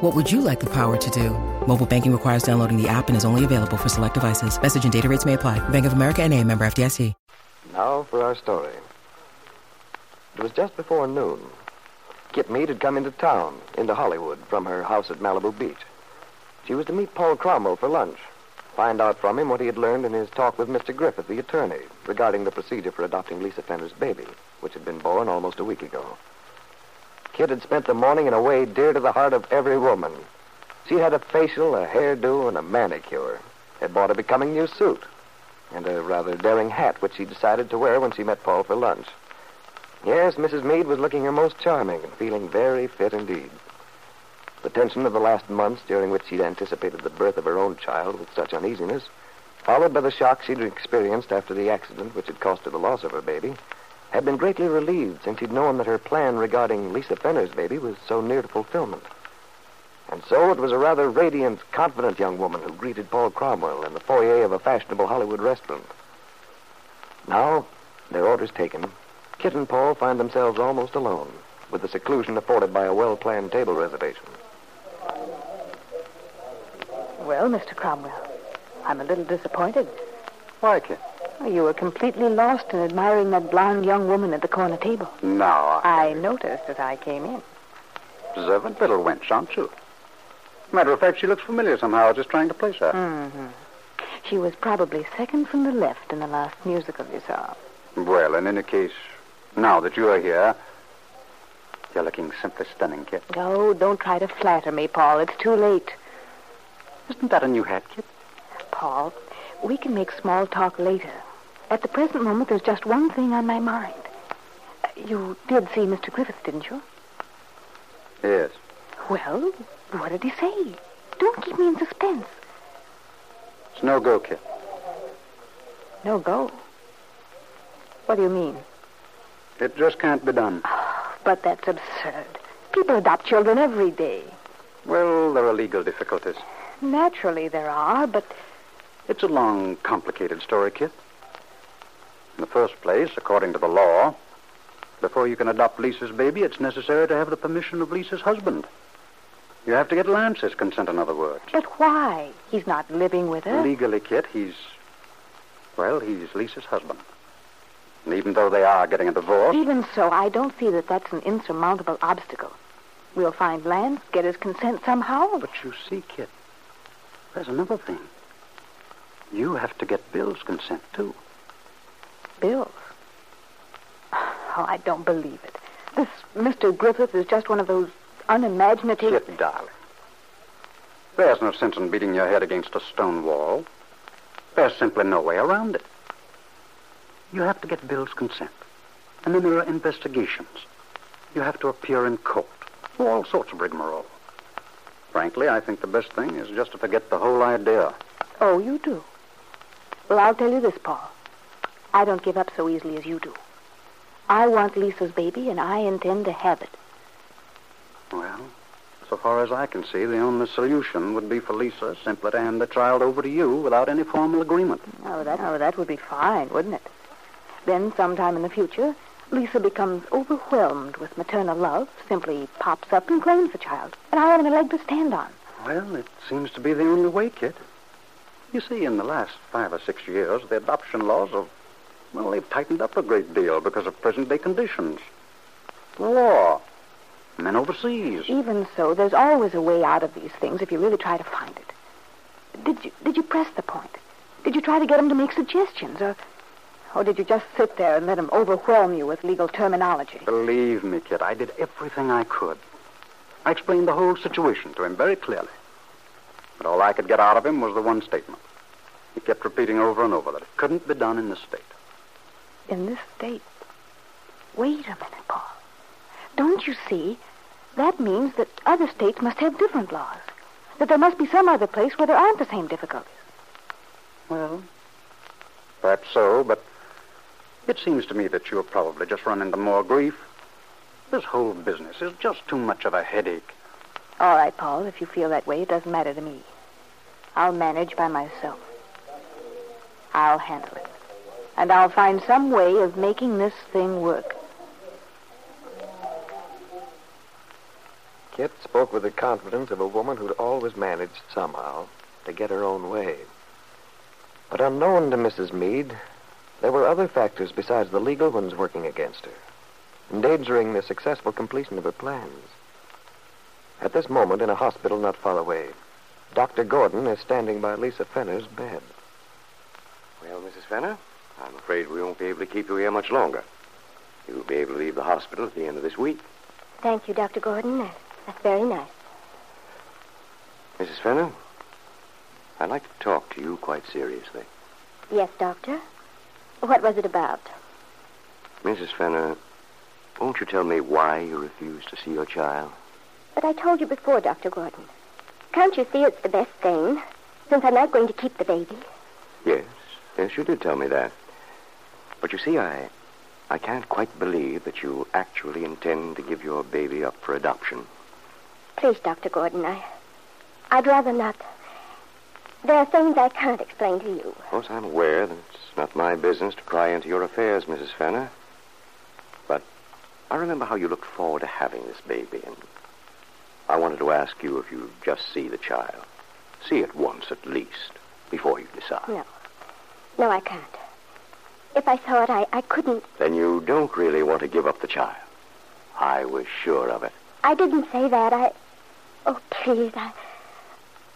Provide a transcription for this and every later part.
What would you like the power to do? Mobile banking requires downloading the app and is only available for select devices. Message and data rates may apply. Bank of America and a member FDIC. Now for our story. It was just before noon. Kit Mead had come into town, into Hollywood, from her house at Malibu Beach. She was to meet Paul Cromwell for lunch, find out from him what he had learned in his talk with Mr. Griffith, the attorney, regarding the procedure for adopting Lisa Fenner's baby, which had been born almost a week ago. Kit had spent the morning in a way dear to the heart of every woman. She had a facial, a hairdo, and a manicure. Had bought a becoming new suit and a rather daring hat, which she decided to wear when she met Paul for lunch. Yes, Mrs. Meade was looking her most charming and feeling very fit indeed. The tension of the last months, during which she'd anticipated the birth of her own child with such uneasiness, followed by the shock she'd experienced after the accident which had cost her the loss of her baby, had been greatly relieved since she'd known that her plan regarding Lisa Fenner's baby was so near to fulfillment. And so it was a rather radiant, confident young woman who greeted Paul Cromwell in the foyer of a fashionable Hollywood restaurant. Now, their orders taken, Kit and Paul find themselves almost alone, with the seclusion afforded by a well-planned table reservation. Well, Mr. Cromwell, I'm a little disappointed. Why, Kit? You were completely lost in admiring that blonde young woman at the corner table. No, I... I noticed as I came in. Observant little wench, aren't you? Matter of fact, she looks familiar somehow. I was just trying to place her. Mm-hmm. She was probably second from the left in the last musical you saw. Well, in any case, now that you are here, you're looking simply stunning, Kit. Oh, don't try to flatter me, Paul. It's too late. Isn't that a new hat, Kit? Paul, we can make small talk later. At the present moment, there's just one thing on my mind. Uh, You did see Mr. Griffith, didn't you? Yes. Well, what did he say? Don't keep me in suspense. It's no go, Kit. No go. What do you mean? It just can't be done. But that's absurd. People adopt children every day. Well, there are legal difficulties. Naturally, there are, but It's a long, complicated story, Kit. In the first place, according to the law, before you can adopt Lisa's baby, it's necessary to have the permission of Lisa's husband. You have to get Lance's consent, in other words. but why? He's not living with her. Legally, Kit, he's. Well, he's Lisa's husband. And even though they are getting a divorce. Even so, I don't see that that's an insurmountable obstacle. We'll find Lance, get his consent somehow. But you see, Kit, there's another thing. You have to get Bill's consent, too. Bills. Oh, I don't believe it. This Mr. Griffith is just one of those unimaginative. Kit, darling. There's no sense in beating your head against a stone wall. There's simply no way around it. You have to get Bill's consent. And then there are investigations. You have to appear in court. All sorts of rigmarole. Frankly, I think the best thing is just to forget the whole idea. Oh, you do? Well, I'll tell you this, Paul. I don't give up so easily as you do. I want Lisa's baby, and I intend to have it. Well, So far as I can see, the only solution would be for Lisa simply to hand the child over to you without any formal agreement. Oh, that, oh, that would be fine, wouldn't it? Then, sometime in the future, Lisa becomes overwhelmed with maternal love, simply pops up and claims the child, and I haven't a leg to stand on. Well, it seems to be the only way, Kit. You see, in the last five or six years, the adoption laws have, well, they've tightened up a great deal because of present day conditions. The law. Men overseas. Even so, there's always a way out of these things if you really try to find it. Did you did you press the point? Did you try to get him to make suggestions, or or did you just sit there and let him overwhelm you with legal terminology? Believe me, Kit, I did everything I could. I explained the whole situation to him very clearly. But all I could get out of him was the one statement. He kept repeating over and over that it couldn't be done in this state. In this state? Wait a minute, Paul. Don't you see? That means that other states must have different laws. That there must be some other place where there aren't the same difficulties. Well, perhaps so, but it seems to me that you'll probably just run into more grief. This whole business is just too much of a headache. All right, Paul. If you feel that way, it doesn't matter to me. I'll manage by myself. I'll handle it. And I'll find some way of making this thing work. Kit spoke with the confidence of a woman who'd always managed somehow to get her own way. But unknown to Mrs. Meade, there were other factors besides the legal ones working against her, endangering the successful completion of her plans. At this moment, in a hospital not far away, Dr. Gordon is standing by Lisa Fenner's bed. Well, Mrs. Fenner, I'm afraid we won't be able to keep you here much longer. You'll be able to leave the hospital at the end of this week. Thank you, Dr. Gordon. That's, very nice. Mrs. Fenner, I'd like to talk to you quite seriously. Yes, Doctor. What was it about? Mrs. Fenner, won't you tell me why you refused to see your child? But I told you before, Dr. Gordon. Can't you see it's the best thing, since I'm not going to keep the baby? Yes, yes, you did tell me that. But you see, I, I can't quite believe that you actually intend to give your baby up for adoption. Please, Dr. Gordon, I, I'd rather not. There are things I can't explain to you. Of course, I'm aware that it's not my business to pry into your affairs, Mrs. Fenner. But I remember how you looked forward to having this baby, and I wanted to ask you if you'd just see the child. See it once at least, before you decide. No. No, I can't. If I saw it, I, I couldn't. Then you don't really want to give up the child. I was sure of it. I didn't say that. I. Oh, please, I.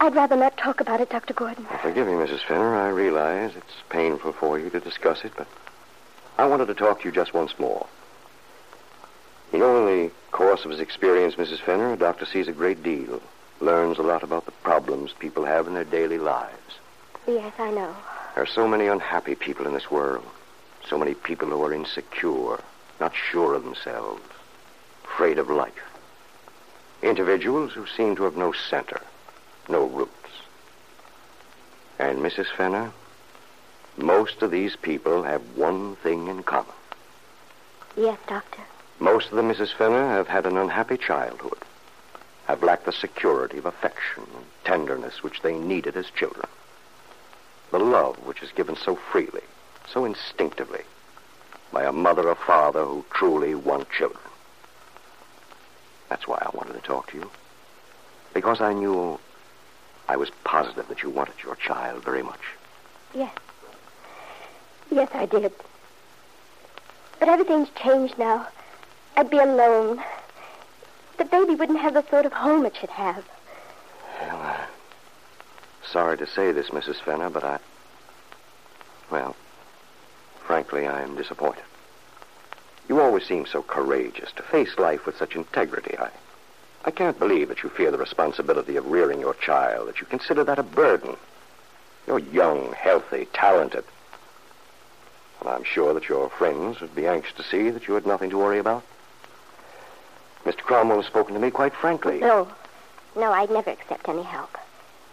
I'd rather not talk about it, Dr. Gordon. Well, forgive me, Mrs. Fenner. I realize it's painful for you to discuss it, but I wanted to talk to you just once more. You know, in the course of his experience, Mrs. Fenner, a doctor sees a great deal, learns a lot about the problems people have in their daily lives. Yes, I know. There are so many unhappy people in this world. So many people who are insecure, not sure of themselves, afraid of life. Individuals who seem to have no center, no roots. And, Mrs. Fenner, most of these people have one thing in common. Yes, Doctor. Most of them, Mrs. Fenner, have had an unhappy childhood, have lacked the security of affection and tenderness which they needed as children. The love which is given so freely, so instinctively, by a mother or father who truly want children. That's why I wanted to talk to you. Because I knew, I was positive that you wanted your child very much. Yes. Yes, I did. But everything's changed now. I'd be alone. The baby wouldn't have the sort of home it should have. Well, uh, sorry to say this, Mrs. Fenner, but I. Well, frankly, I am disappointed. You always seem so courageous to face life with such integrity. I, I can't believe that you fear the responsibility of rearing your child, that you consider that a burden. You're young, healthy, talented. And I'm sure that your friends would be anxious to see that you had nothing to worry about. Mr. Cromwell has spoken to me quite frankly. No. No, I'd never accept any help.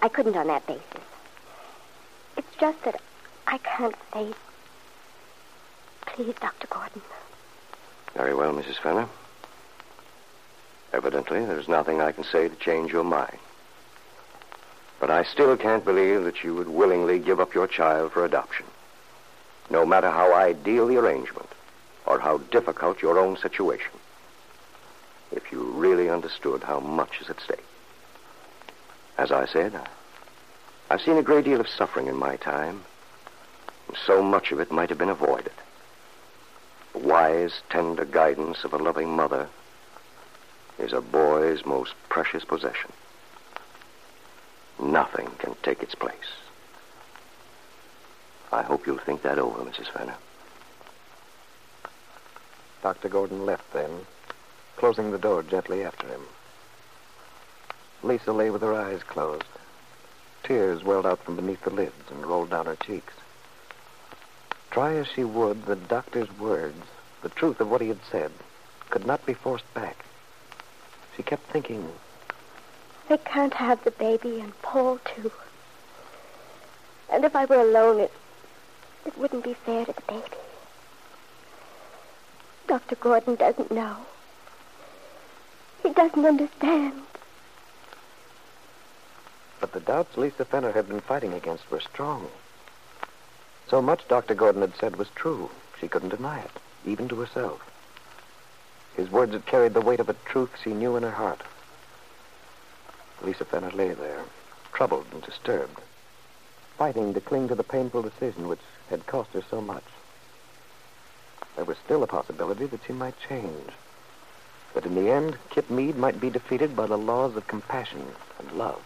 I couldn't on that basis. It's just that I can't face. Please, Dr. Gordon. Very well, Mrs. Fenner. Evidently, there's nothing I can say to change your mind. But I still can't believe that you would willingly give up your child for adoption. No matter how ideal the arrangement or how difficult your own situation. If you really understood how much is at stake. As I said, I've seen a great deal of suffering in my time. And so much of it might have been avoided. The wise, tender guidance of a loving mother is a boy's most precious possession. Nothing can take its place. I hope you'll think that over, Mrs. Fenner. Dr. Gordon left then, closing the door gently after him. Lisa lay with her eyes closed. Tears welled out from beneath the lids and rolled down her cheeks. Try as she would, the doctor's words, the truth of what he had said, could not be forced back. She kept thinking, I can't have the baby and Paul, too. And if I were alone, it, it wouldn't be fair to the baby. Dr. Gordon doesn't know. He doesn't understand. But the doubts Lisa Fenner had been fighting against were strong. So much Dr. Gordon had said was true. She couldn't deny it, even to herself. His words had carried the weight of a truth she knew in her heart. Lisa Fenner lay there, troubled and disturbed, fighting to cling to the painful decision which had cost her so much. There was still a possibility that she might change. That in the end, Kit Mead might be defeated by the laws of compassion and love.